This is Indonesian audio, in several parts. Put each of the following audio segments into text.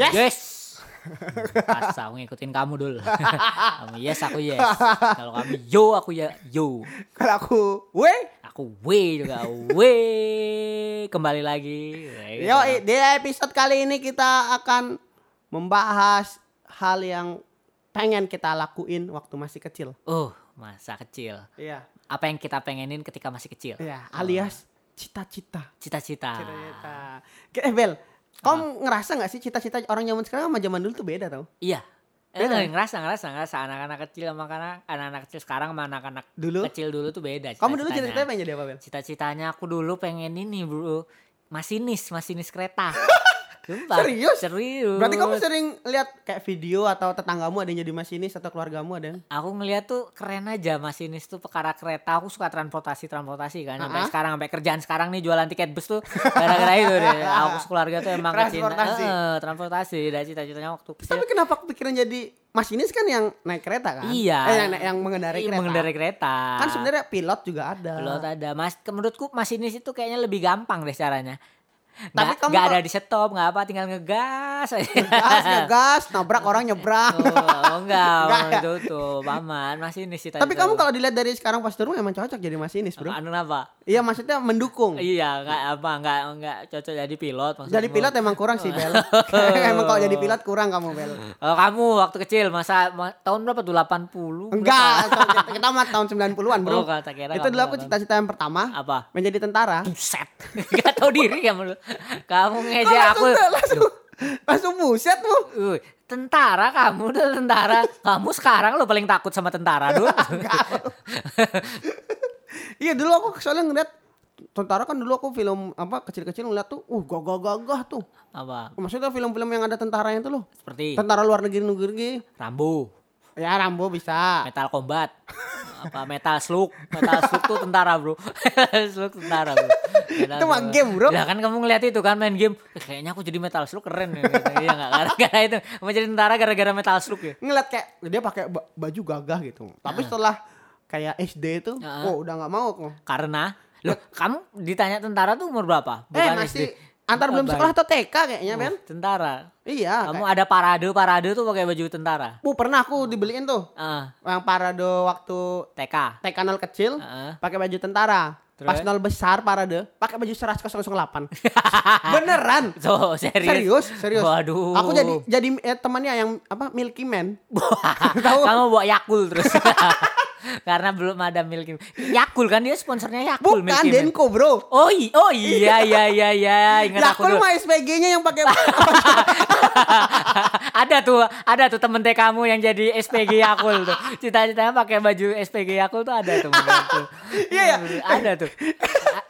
Yes. Yes. Pas aku ngikutin kamu dulu. kamu yes, aku yes. Kalau kamu yo, aku ya yo. Kalau aku, we. Aku we juga we. Kembali lagi. Yo, di episode kali ini kita akan membahas hal yang pengen kita lakuin waktu masih kecil. Oh, masa kecil. Iya. Apa yang kita pengenin ketika masih kecil? Iya, alias cita-cita. Cita-cita. Cita-cita. Eh, Bel, kamu ngerasa nggak sih cita-cita orang zaman sekarang sama zaman dulu tuh beda tau? Iya. Eh, Beda. ngerasa, ngerasa, ngerasa anak-anak kecil sama anak- anak-anak kecil sekarang sama anak-anak Dulu? kecil dulu tuh beda. Kamu dulu cita-citanya pengen jadi apa, Bel? Cita-citanya aku dulu pengen ini, Bro. Masinis, masinis kereta. Sumpah. Serius? Serius. Berarti kamu sering lihat kayak video atau tetanggamu ada yang jadi masinis atau keluargamu ada yang Aku ngeliat tuh keren aja masinis tuh perkara kereta. Aku suka transportasi transportasi kan. Sampai Ah. sekarang sampai kerjaan sekarang nih jualan tiket bus tuh gara-gara itu deh. Aku keluarga tuh emang Transportasi. Eh, transportasi. Dan cita-citanya waktu kecil. Tapi kenapa kepikiran jadi masinis kan yang naik kereta kan? Iya. Eh, yang, yang mengendarai Iya, kereta. mengendarai kereta. Kan sebenarnya pilot juga ada. Pilot ada. Mas, menurutku masinis itu kayaknya lebih gampang deh caranya. Tapi Tapi kamu nggak kok- ada di stop, nggak apa, tinggal ngegas aja. Gas, ngegas, nabrak orang nyebrang. Oh, enggak, Enggak itu tuh, paman, masinis sih Tapi kamu kalau dilihat dari sekarang pas dulu emang cocok jadi masinis, Bro. anu apa? Iya, maksudnya mendukung. Iya, enggak apa, enggak enggak cocok jadi pilot maksudmu. Jadi pilot emang kurang sih, Bel. emang kalau jadi pilot kurang kamu, Bel. Kalau kamu waktu kecil masa ma- tahun berapa tuh 80? Enggak, tahun- kita mah tahun 90-an, Bro. Oh, kata kira Itu dulu aku cita-cita yang pertama Apa? menjadi tentara. Buset. Enggak tahu diri kamu. Kamu ngejek aku. langsung, langsung, langsung buset lu. Tentara kamu udah tentara. Kamu sekarang lo paling takut sama tentara dulu. Iya dulu aku soalnya ngeliat tentara kan dulu aku film apa kecil-kecil ngeliat tuh, uh gagah-gagah tuh. apa? Maksudnya film-film yang ada tentaranya tuh loh. Seperti Tentara luar negeri negeri. Rambo, Ya Rambo bisa. Metal Combat. apa Metal Slug Metal Slug tuh tentara bro Slug tentara bro Metal Itu mah game, bro. ya kan kamu ngeliat itu kan main game "Eh, kayaknya aku jadi Metal Slug keren ya iya nggak gara-gara itu mau jadi tentara gara-gara Metal Slug ya Ngeliat kayak dia pakai ba- baju gagah gitu. Tapi setelah kayak SD itu, Heeh. oh udah nggak mau aku. karena loh kamu ditanya tentara tuh umur berapa Eh masih antara belum Baik. sekolah atau TK kayaknya, Ben. tentara Iya. kamu kayak- ada parade parade tuh pakai baju tentara Bu pernah aku dibeliin tuh. ah Yang parade waktu TK TK nol kecil Heeh. pakai baju tentara. Pas Terus? nol besar parade pakai baju seras 008. Beneran. so serius Serius, serius. waduh Aku jadi jadi eh, temannya yang apa Milky Man. Tahu? kamu bawa Yakul terus karena belum ada Milky Yakul kan dia sponsornya Yakul Bukan Milky Man. Denko, Bro. Oh, i- oh iya iya iya iya ingat aku Yakul dulu. mah SPG-nya yang pakai ada tuh, ada tuh temen TK kamu yang jadi SPG Yakul tuh. Cita-citanya pakai baju SPG Yakul tuh ada tuh. Iya, iya. Ada tuh.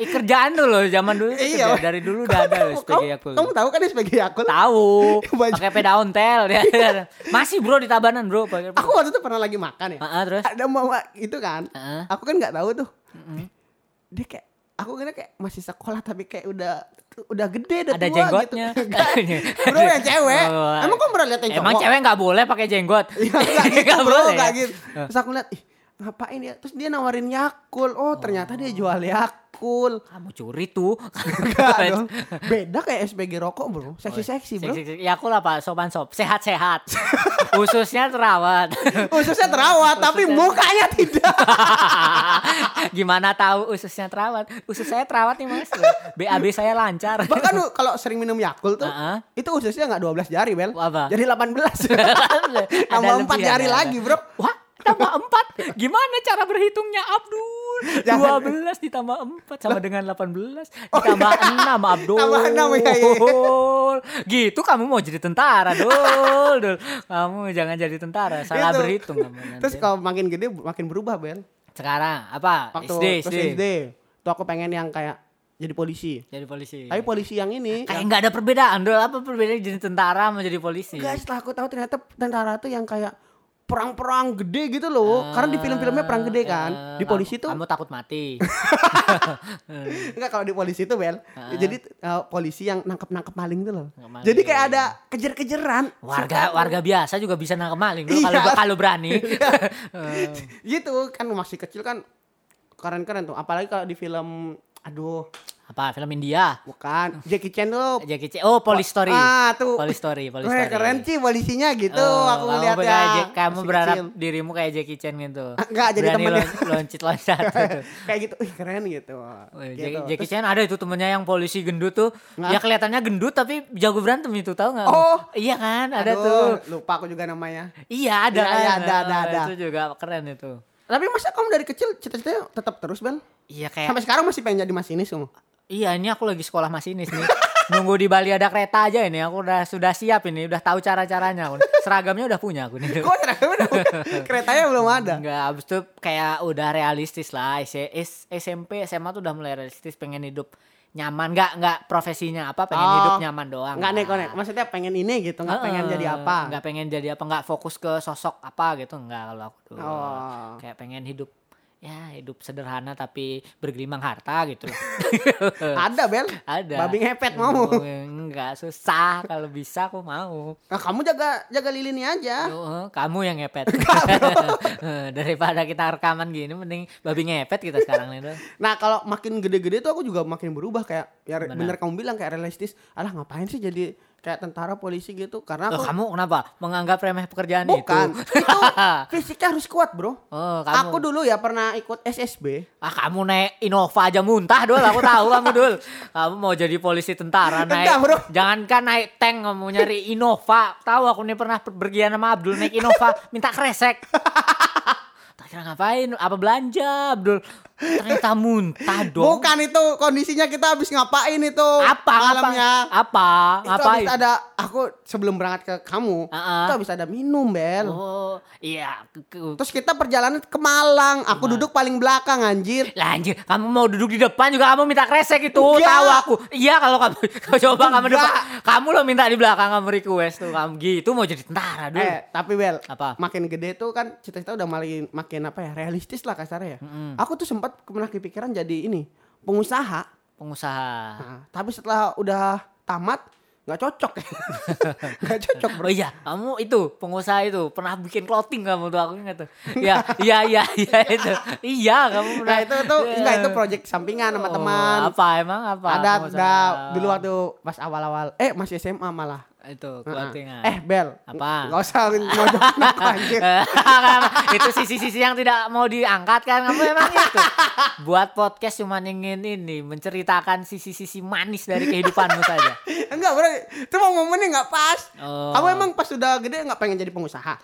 Kerjaan tuh loh zaman dulu. Iya. kerja. Dari dulu udah ada loh SPG Yakul. kamu tahu kan SPG Yakul? Tahu. Pakai peda ontel dia. Masih bro di Tabanan bro. Pakai- Aku waktu itu pernah lagi makan ya. Terus? Ada mama itu kan. Aku kan nggak tahu tuh. Dia kayak aku kira kayak masih sekolah tapi kayak udah udah gede udah Ada tua jenggotnya. gitu. Enggak. Bro yang cewek. Oh, Emang kamu pernah lihat yang Emang cowok? cewek nggak boleh pakai jenggot. Iya, enggak gitu Nggak bro, enggak ya? gitu. Terus aku lihat, ih ngapain ya? Terus dia nawarin Yakul. Oh, ternyata dia jual Yakul. Kamu curi tuh. Enggak dong. Beda kayak SPG rokok bro. Seksi-seksi bro. Seksi- seksi. Ya aku lah pak, sopan sop, sehat-sehat. Ususnya terawat. Ususnya terawat tapi mukanya tidak. Gimana tahu ususnya terawat? Usus saya terawat nih mas. BAB saya lancar. Bahkan lu kalau sering minum Yakul tuh, Heeh. itu ususnya nggak 12 jari, Bel. Apa? Jadi 18. Ada Tambah 4 lebih, jari ada, lagi. Bro. Wah, tambah empat. Gimana cara berhitungnya Abdul? Jangan. 12 ditambah 4 sama dengan 18 ditambah 6 Abdul. Oh, Tambah enam, iya, iya. Gitu kamu mau jadi tentara, Dul. Dul. Kamu jangan jadi tentara, salah Itu. berhitung kamu. Terus kalau makin gede makin berubah, Bel. Sekarang apa? Waktu SD, SD. SD. Tuh aku pengen yang kayak jadi polisi. Jadi polisi. Tapi polisi yang ini Kayak yang- nggak ada perbedaan, Dul. Apa perbedaannya jadi tentara sama jadi polisi? Enggak, setelah aku tahu ternyata tentara tuh yang kayak perang-perang gede gitu loh. Karena di film-filmnya perang gede kan. Eh, Di polisi kamu, tuh kamu takut mati. enggak kalau di polisi tuh Bel. Heeh. Jadi eh, polisi yang nangkep-nangkep maling tuh loh. Maling. Jadi kayak ada kejar-kejaran. warga warga biasa juga bisa nangkep maling Dul, Iya. kalau kalau berani. Eh, gitu kan masih kecil kan keren-keren tuh. Apalagi kalau di film Aduh, Apa film India? bukan. Jackie Chan tuh. Jackie Chan. Oh, Police Story. Ah, tuh. Police Story, Police Story. keren sih polisinya gitu. Oh, aku kayak ya. Kamu berharap kecil. dirimu kayak Jackie Chan gitu. Ah, enggak, jadi Berani temennya. lon- Loncat-loncat gitu. Kayak gitu. Ih, keren gitu. Gitu. Jackie, Jackie Chan ada itu temennya yang polisi gendut tuh. Nggak. Ya kelihatannya gendut tapi jago berantem itu tahu nggak? Oh. iya kan, ada Aduh, tuh. Lupa aku juga namanya. Iya ada Iya, kan. ada, ada, Oh, ada. Itu juga keren itu. Tapi masa kamu dari kecil cita-citanya tetap terus, Bel? Iya kayak Sampai sekarang masih pengen jadi masinis kamu? Iya ini aku lagi sekolah masinis nih. Nunggu di Bali ada kereta aja ini. Aku udah sudah siap ini, udah tahu cara-caranya. Seragamnya udah punya aku nih. Kok seragamnya udah- keretanya belum ada? Enggak, abis itu kayak udah realistis lah. S- S- SMP, SMA tuh udah mulai realistis pengen hidup nyaman. Enggak, enggak profesinya apa, pengen Oh, hidup nyaman doang. Enggak lah. nek-nek. Maksudnya pengen ini gitu, enggak pengen Heeh, jadi apa? Enggak pengen jadi apa, enggak fokus ke sosok apa gitu. Enggak kalau aku tuh. Oh. Kayak pengen hidup ya hidup sederhana tapi bergelimang harta gitu. Ada, Bel. Ada. Babi ngepet mau. Enggak susah kalau bisa aku mau. Nah, kamu jaga jaga lilinnya aja. Duh, kamu yang ngepet. Daripada kita rekaman gini mending babi ngepet kita sekarang itu. Nah, kalau makin gede-gede tuh aku juga makin berubah kayak ya Benar. bener kamu bilang kayak realistis. Alah, ngapain sih jadi kayak tentara polisi gitu? Karena aku kamu kenapa menganggap remeh pekerjaan bukan. itu? Itu fisiknya harus kuat, Bro. Oh, kamu. Aku dulu ya pernah ikut SSB. Ah kamu naik Innova aja muntah dul, aku tahu kamu dul. Kamu mau jadi polisi tentara naik. Enggak, bro. Jangankan naik tank kamu nyari Innova. Tahu aku nih pernah pergian sama Abdul naik Innova minta kresek. Tak kira ngapain? Apa belanja Abdul? Ternyata muntah dong. Bukan itu kondisinya kita habis ngapain itu Apa? malamnya. Apa? Itu Ngapain? habis ada aku sebelum berangkat ke kamu, Ah-ah. itu habis ada minum, Bel. Oh, iya. Terus kita perjalanan ke Malang. Aku duduk paling belakang anjir. Lah anjir, kamu mau duduk di depan juga kamu minta kresek itu. Enggak. Tahu aku. Iya kalau kamu coba kamu depan. Kamu lo minta di belakang kamu request tuh. Kamu gitu mau jadi tentara dulu. Eh, tapi Bel, Apa? makin gede tuh kan cita-cita udah makin makin apa ya? Realistis lah kasarnya ya. Mm-mm. Aku tuh sempat pernah kepikiran jadi ini, pengusaha. Pengusaha. Nah, tapi setelah udah tamat nggak cocok. Nggak cocok, Bro. Oh iya, kamu itu pengusaha itu pernah bikin clothing kamu tuh aku ingat tuh. Iya, iya, iya, iya itu. Iya, kamu pernah. Nah, itu tuh enggak itu project sampingan sama Oh, teman. Apa emang apa? Ada pengusaha? ada dulu waktu pas awal-awal eh masih SMA malah. Itu Heeh. clothing. Eh Bel, Apa? Gak usah aku anjir. itu sisi-sisi yang tidak mau diangkat kan kamu emang itu buat podcast cuma ingin ini menceritakan sisi-sisi manis dari kehidupanmu saja Enggak bro, itu mau momennya nggak pas. Oh. Kamu emang pas sudah gede nggak pengen jadi pengusaha?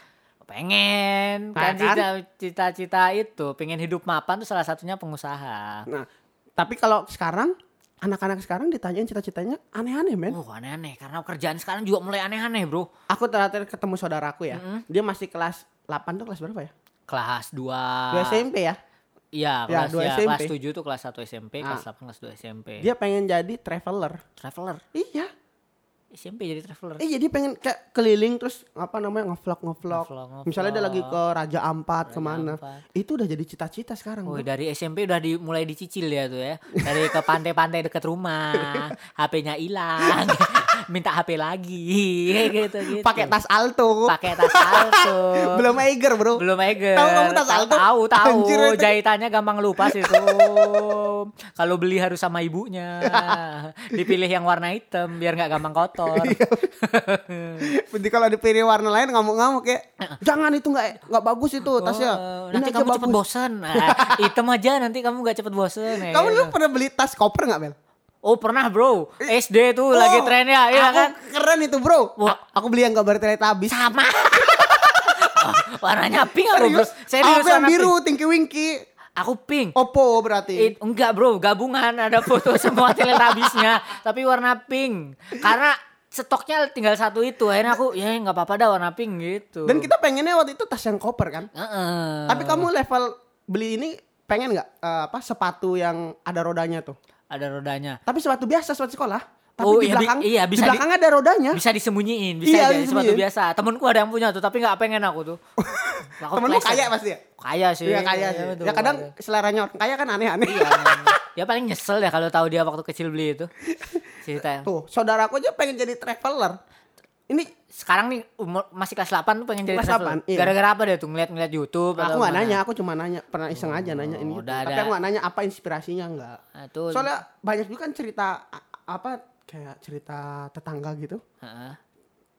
pengen Nah, kan kan? cita- cita-cita itu pengen hidup mapan tuh salah satunya pengusaha Nah, tapi kalau sekarang anak-anak sekarang ditanyain cita-citanya aneh-aneh men. Oh aneh-aneh karena kerjaan sekarang juga mulai aneh-aneh bro Aku terakhir ketemu saudaraku ya, Mm-mm. dia masih kelas 8 tuh kelas berapa ya? kelas 2 Dua SMP ya. Iya, Ya, kelas, dua ya, SMP. kelas 7 tuh kelas 1 SMP, Ah. kelas 8 kelas 2 SMP. Dia pengen jadi traveler. traveler. Iya. SMP jadi traveler. Iya dia pengen kayak keliling terus apa namanya ngevlog ngevlog. Ngevlog. Misalnya dia lagi ke Raja Ampat Raja ke mana. Ampat. Itu udah jadi cita-cita sekarang. Oh, dari SMP udah di, mulai dicicil ya tuh ya. Dari ke pantai-pantai deket rumah, HP-nya hilang, minta HP lagi, gitu gitu. Pakai tas alto. pakai tas alto. Belum Eiger, Bro. belum Eger. Tahu kamu tas Ta- alto? Tahu, tahu. Jahitannya gampang lupa sih itu. Kalau beli harus sama ibunya. Dipilih yang warna hitam biar nggak gampang kotor. Iya. Nanti kalau dipilih warna lain ngamuk-ngamuk kayak jangan itu nggak nggak bagus itu tasnya. Oh, nanti kamu cepet bagus." bosen. Nah, hitam aja nanti kamu gak cepet bosen. ya. Kamu dulu pernah beli tas koper nggak Bel? Oh pernah bro, SD tuh lagi Oh, tren ya, iya aku kan? Keren itu bro. Wah. A- Aku beli yang gambar Teletubbies. Sama. Oh, warnanya pink apa bro? Serius Aku yang biru, pink. Tinky Winky. Aku pink. Oppo berarti. It- enggak bro, gabungan ada foto semua Teletubbiesnya, tapi warna pink. Karena stoknya tinggal satu itu, akhirnya aku ya nggak apa-apa dah warna pink gitu. Dan kita pengennya waktu itu tas yang koper kan. Heeh. Tapi kamu level beli ini pengen nggak eh, apa sepatu yang ada rodanya tuh? Ada rodanya. Tapi sepatu biasa sepatu sekolah. Tapi Oh, di iya, belakang, iya, bisa di di- belakang ada rodanya. Bisa disembunyiin, bisa Iya, aja sepatu biasa. Temenku ada yang punya tuh, tapi nggak pengen aku tuh. Pleasure. kaya pasti ya? Kaya sih. Iya kaya sih. betul, Ya kadang kaya. seleranya orang kaya kan aneh-aneh. Iya. dia paling nyesel ya kalau tahu dia waktu kecil beli itu. Cerita. Tuh, saudaraku aja pengen jadi traveler. Ini Sekarang nih umur masih kelas 8 tuh pengen jadi Kelas travel. 8, iya. Gara-gara apa deh tuh ngeliat-ngeliat YouTube aku nggak nanya, aku cuma nanya, pernah iseng aja nanya ini. Oh, udah Tapi aku nggak nanya apa inspirasinya enggak. Nah, tuh. Soalnya banyak juga kan cerita apa kayak cerita tetangga gitu. Heeh.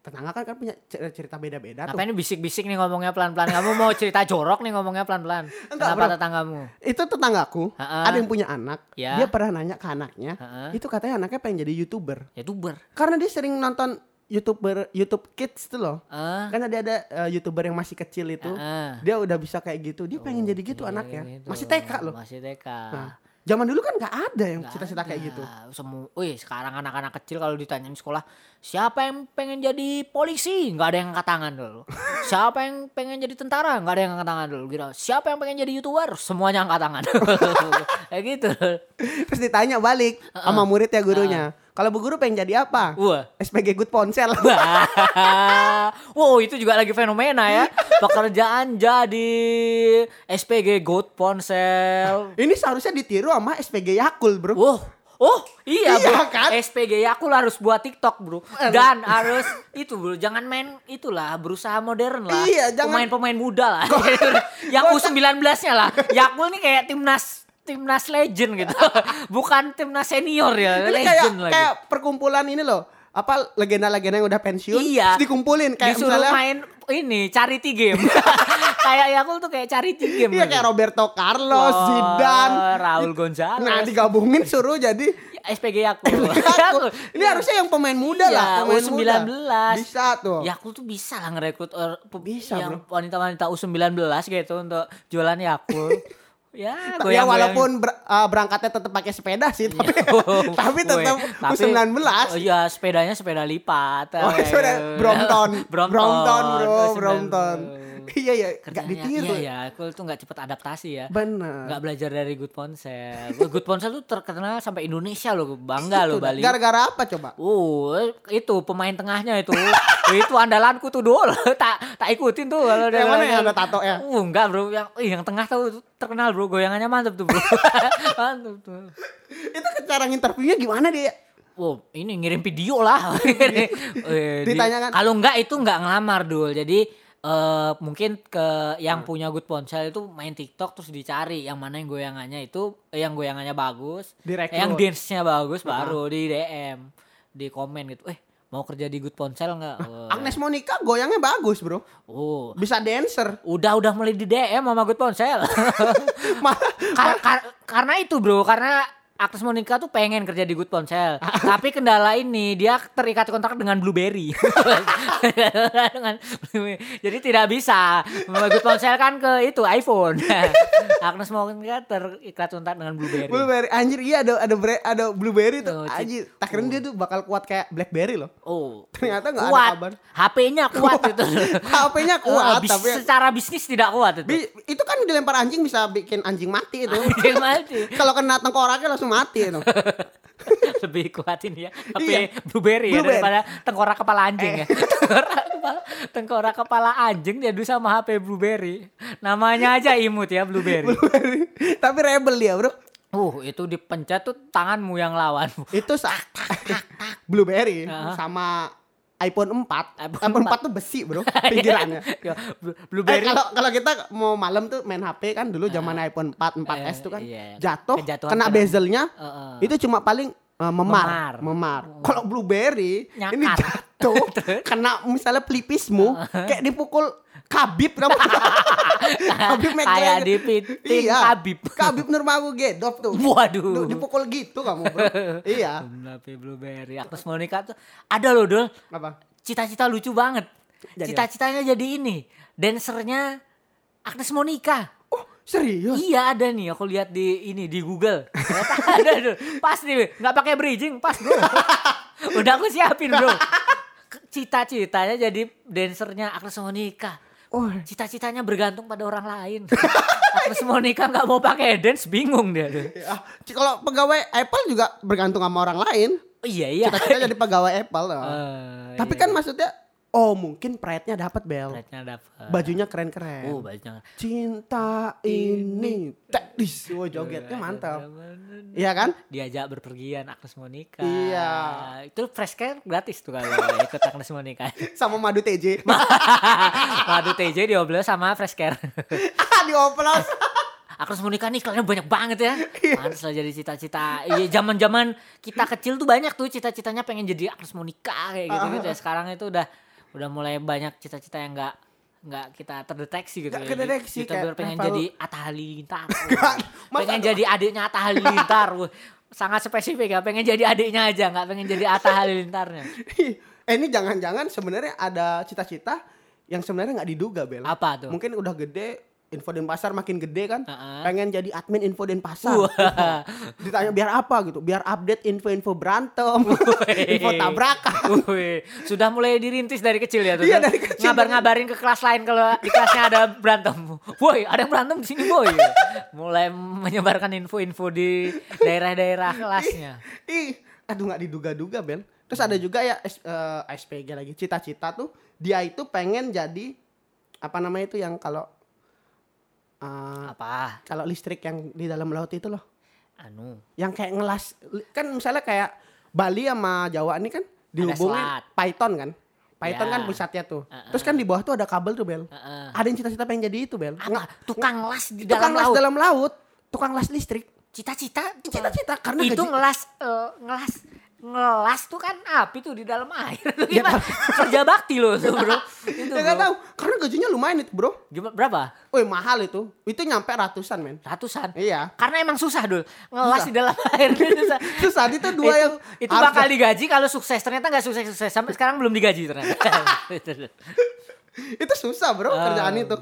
Tetangga kan kan punya cer- cerita beda-beda tuh. Ini bisik-bisik nih ngomongnya pelan-pelan? Kamu mau cerita jorok nih ngomongnya pelan-pelan. Enggak, Kenapa bro. tetanggamu? Itu tetanggaku, ada yang punya anak. Ya. Dia pernah nanya ke anaknya, itu katanya anaknya pengen jadi YouTuber. Youtuber. Karena dia sering nonton YouTuber YouTube Kids tuh loh. Eh. Kan ada ada eh, YouTuber yang masih kecil itu. Heeh. Dia udah bisa kayak gitu. Dia pengen jadi gitu anaknya. gitu. Masih TK loh. Masih TK. Nah, zaman dulu kan nggak ada yang cita-cita kayak gitu. Semua, wih sekarang anak-anak kecil kalau ditanyain sekolah, siapa yang pengen jadi polisi? Nggak ada yang angkat tangan dulu. siapa yang pengen jadi tentara? Nggak ada yang angkat tangan dulu. Gitu. Siapa yang pengen jadi youtuber? Semuanya angkat tangan. Kayak gitu. Terus ditanya balik sama murid ya gurunya. Kalau bu guru pengen jadi apa? Wah. SPG Good Ponsel. wow itu juga lagi fenomena ya. Pekerjaan jadi SPG Goat Ponsel. Ini seharusnya ditiru sama SPG Yakul, Bro. Wow. Oh iya, Iya, bro. kan? SPG Yakul harus buat TikTok bro. Dan harus itu bro. Jangan main itulah berusaha modern lah. Iya, jangan- Pemain-pemain muda lah. Yang U19-nya lah. Yakul nih kayak timnas timnas legend gitu. Bukan timnas senior ya. Ini kayak legend lagi. kayak perkumpulan ini loh. Apa legenda-legenda yang udah pensiun Iya. terus dikumpulin kayak Disuruh misalnya main ini charity game. kayak Yakul tuh kayak charity game. Iya gitu. kayak Roberto Carlos, Oh, Zidane. Raul Gonzalez. Nah, digabungin suruh jadi SPG Yakul. Yakul. Ini harusnya yang pemain muda Iya, lah, pemain U19. muda. Bisa tuh. Yakult tuh bisa lah ngerekrut or- Bisa, yang wanita-wanita U19 gitu untuk jualan Yakult. ya, ya goyang-goyang. walaupun ber- uh, berangkatnya tetap pakai sepeda sih, tapi, tapi tetap tapi- U19. Oh iya, sepedanya sepeda lipat. Oh, sepeda Brompton. Brompton. Brompton, bro, Oh, Brompton. Iya, iya, gak Kerjanya, ditiru. Iya, ya, aku tuh nggak cepet adaptasi ya. Bener. Nggak belajar dari Good Ponsel. Good Ponsel tuh terkenal sampai Indonesia loh, bangga loh. Bali. Gara-gara apa coba? Oh, itu pemain tengahnya itu. itu andalanku tuh dulu. tak tak ikutin tuh kalau Yang mana yang ada tato ya? Uh, enggak, Bro. Yang yang tengah tuh terkenal, Bro. Goyangannya mantep tuh, Bro. mantep tuh. Itu cara interviewnya gimana dia? Wow, ini ngirim video lah. Eh, di- Ditanyakan. Kalau enggak itu enggak ngelamar dul. Jadi eh mungkin ke yang punya good ponsel itu main TikTok terus dicari yang mana yang goyangannya itu eh, yang goyangannya bagus, yang dance-nya bagus baru di DM, di komen gitu. Eh, mau kerja di good ponsel enggak? Oh. Agnes Monica goyangnya bagus, Bro. Oh, Bisa dancer. udah udah mulai di DM sama good ponsel. Kar- kar- karena itu bro, karena Agnes Monica tuh pengen kerja di Good Ponsel, tapi kendala ini dia terikat kontrak dengan Blueberry. Dengan Blueberry. Jadi tidak bisa. Good Ponsel kan ke itu iPhone. Agnes Monica terikat kontrak dengan Blueberry. Blueberry anjir iya ada ada bre- ada blueberry tuh. Oh, anjir, tak kira dia tuh bakal kuat kayak Blackberry loh. Oh, Ternyata nggak ada kuat. kabar. HP-nya kuat itu. HP-nya kuat Oh, bis- tapi secara bisnis tidak kuat itu. bi- itu kan dilempar anjing bisa bikin anjing mati itu. Dia mati. Kalau kena tengkoraknya langsung mati itu. lebih kuatin ya HP Iya. blueberry, ya Blueberry. Eh. daripada tengkorak kepala anjing ya tengkorak kepala tengkorak kepala anjing diadu sama HP blueberry namanya aja imut ya blueberry Blueberry. tapi rebel dia, Bro. uh itu dipencet tuh tanganmu yang lawan Itu sa- Blueberry Heeh. sama iPhone 4. iPhone iPhone 4 tuh besi, Bro. Pinggirannya. Ya, blu- Eh, blueberry kalau kalau kita mau malam tuh main HP kan dulu zaman iPhone 4, 4S tuh kan iya. jatuh Kejatuhan kena bezelnya Heeh. itu cuma paling eh, memar, Memar. memar. Kalau blueberry ini Nyakat. jatuh kena misalnya pelipismu kayak dipukul kabib kamu. kabib kayak McGregor. dipiting Iya. Habib Kabib Nurmagomedov tuh. waduh Du- Dipukul gitu kamu, Bro. iya. HP blueberry Agnes Monica tuh ada loh dul Apa? cita-cita lucu banget. Jadi Cita-citanya jadi ini, dancernya Agnes Monica. Oh, serius? Iya ada nih, aku lihat di ini di Google. Ada tuh. Pas nih, nggak pakai bridging, pas bro. Udah aku siapin bro. Cita-citanya jadi dancernya Agnes Monica. Oh, Cita-citanya bergantung pada orang lain. Agnes Monica nggak mau pakai dance, bingung dia. tuh. ya. Kalau pegawai Apple juga bergantung sama orang lain. Oh, iya iya. Cita-cita jadi pegawai Apple. Eh, Tapi iya. kan maksudnya Oh mungkin pride-nya dapat Bel. Pride-nya dapet. Bajunya keren-keren. Oh, bajunya. Cinta ini. Teknis. Wah jogetnya mantap. Iya kan? Diajak berpergian Agnes Monica. Iya. Itu fresh care gratis tuh kalau ikut Agnes Monica. Sama madu TJ. Madu TJ dioblos sama fresh care. Dioplos. Agnes Monica nih iklannya banyak banget ya. Iya. Pantes lah jadi cita-cita. Iya zaman-zaman kita kecil tuh banyak tuh cita-citanya pengen jadi Agnes Monica kayak gitu gitu ya. Sekarang itu udah udah mulai banyak cita-cita yang enggak nggak kita terdeteksi gitu Nggak ya. kedeteksi, Kita kayak pengen jadi Atta Halilintar. Nggak, pengen jadi adiknya Atta Halilintar. Sangat spesifik ya, pengen jadi adiknya aja, nggak pengen jadi Atta Halilintarnya. eh ini jangan-jangan sebenarnya ada cita-cita yang sebenarnya nggak diduga Bel. Apa tuh? Mungkin udah gede, info pasar makin gede kan. Heeh. Pengen jadi admin info pasar. Wah. Ditanya biar apa gitu? Biar update info-info berantem, info tabrakan. Wih, sudah mulai dirintis dari kecil ya tuh. Iya, dari kecil. Ngabar-ngabarin ke kelas lain kalau di kelasnya ada berantem. Boy, ada yang berantem di sini, boy. Mulai menyebarkan info-info di daerah-daerah kelasnya. Ih, aduh nggak diduga-duga Bel. Terus ada juga ya S- eh, SPG lagi. Cita-cita tuh dia itu pengen jadi apa namanya itu yang kalau eh, Apa? kalau listrik yang di dalam laut itu loh. Anu. yang kayak ngelas kan misalnya kayak Bali sama Jawa ini kan dihubungin. Python kan Python Ya. kan pusatnya tuh Heeh. terus kan di bawah tuh ada kabel tuh Bel Heeh. ada yang cita-cita pengen jadi itu Bel Apa? Tukang las di tukang dalam las laut. dalam laut tukang las listrik Cita-cita cita-cita karena itu gaji- ngelas eh, ngelas ngelas tuh kan api tuh di dalam air. Ya, gimana? kerja bakti loh tuh bro. Itu ya nggak tahu. Karena gajinya lumayan itu bro. Gimana, berapa? Wih mahal itu. Itu nyampe ratusan men. Ratusan? Iya. Karena emang susah dul. Ngelas Susah. di dalam air. Itu susah. Saat itu dua itu, yang itu harus- bakal digaji kalau sukses. Ternyata nggak sukses sukses sampai sekarang belum digaji ternyata. Itu susah bro kerjaan itu.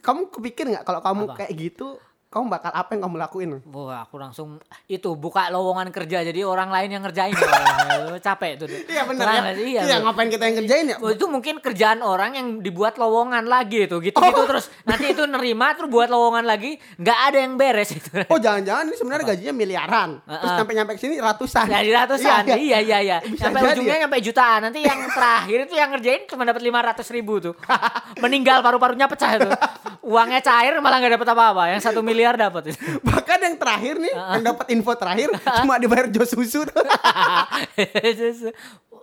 Kamu kepikir nggak kalau kamu Apa? kayak gitu kamu bakal apa yang kamu lakuin Wah, aku langsung itu buka lowongan kerja jadi orang lain yang ngerjain. Wah, Capek tuh. iya benar ya Iya, iya ngapain kita yang kerjain ya itu mungkin kerjaan orang yang dibuat lowongan lagi itu gitu-gitu Oh. terus nanti itu nerima terus buat lowongan lagi nggak ada yang beres itu. Oh jangan-jangan ini sebenarnya gajinya miliaran. Terus Heeh. nyampe-nyampe ke sini ratusan. Jadi ratusan, Iya, iya iya iya. Bisa Sampai jadi ujungnya ya. nyampe jutaan. Nanti yang terakhir itu yang ngerjain cuma dapat lima ratus ribu tuh. Meninggal paru-parunya pecah itu. Uangnya cair malah nggak dapat apa-apa. Yang satu miliar dapat itu. Bahkan yang terakhir nih, yang dapat info terakhir cuma dibayar jos susu tuh.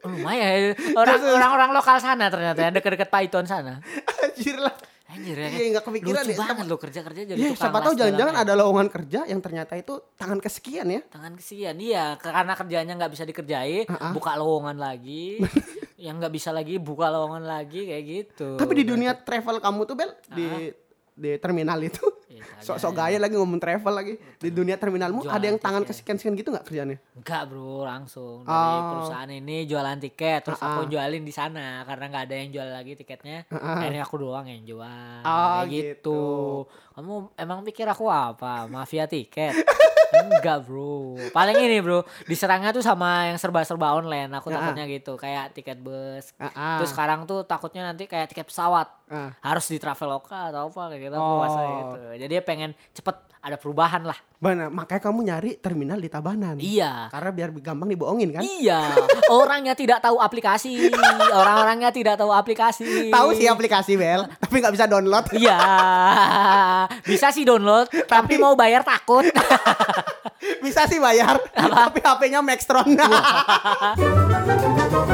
Oh, lumayan orang orang-orang lokal sana ternyata yang dekat-dekat Python sana. Anjir lah. Anjir ya. Iya, nggak kepikiran Lucu ya. banget lo kerja-kerja jadi tukang siapa tahu jangan-jangan ada lowongan kerja yang ternyata itu tangan kesekian ya. tangan kesian iya karena kerjanya nggak bisa dikerjain Ha-ha. buka lowongan lagi yang nggak bisa lagi buka lowongan lagi kayak gitu Tapi di dunia travel kamu tuh Bel, di di terminal itu Iya, kagak. sok-sok gaya lagi ngomong travel lagi di dunia terminalmu Jualan ada yang tangan tiket. kesekian-sekian gitu nggak kerjanya? Enggak bro langsung dari Oh. perusahaan ini jualan tiket terus Ha-ha. aku jualin di sana karena nggak ada yang jual lagi tiketnya Ha-ha. akhirnya aku doang yang jual Oh, kayak gitu. gitu. Kamu emang pikir aku apa? Mafia tiket? Enggak bro. Paling ini bro. Diserangnya tuh sama yang serba-serba online. Aku Ha-ha. takutnya gitu. Kayak tiket bus. Ah, terus sekarang tuh takutnya nanti kayak tiket pesawat. Ah. harus di traveloka atau apa kayak gitu Oh. gitu. Jadi pengen cepet ada perubahan lah Benar, makanya kamu nyari terminal di Tabanan. iya Karena biar gampang dibohongin kan? Iya, orangnya tidak tahu aplikasi, orang-orangnya tidak tahu aplikasi. Tahu sih aplikasi Bel, tapi nggak bisa download. Iya, bisa sih download, tapi, mau bayar takut. bisa sih bayar, tapi HP-nya Maxtron.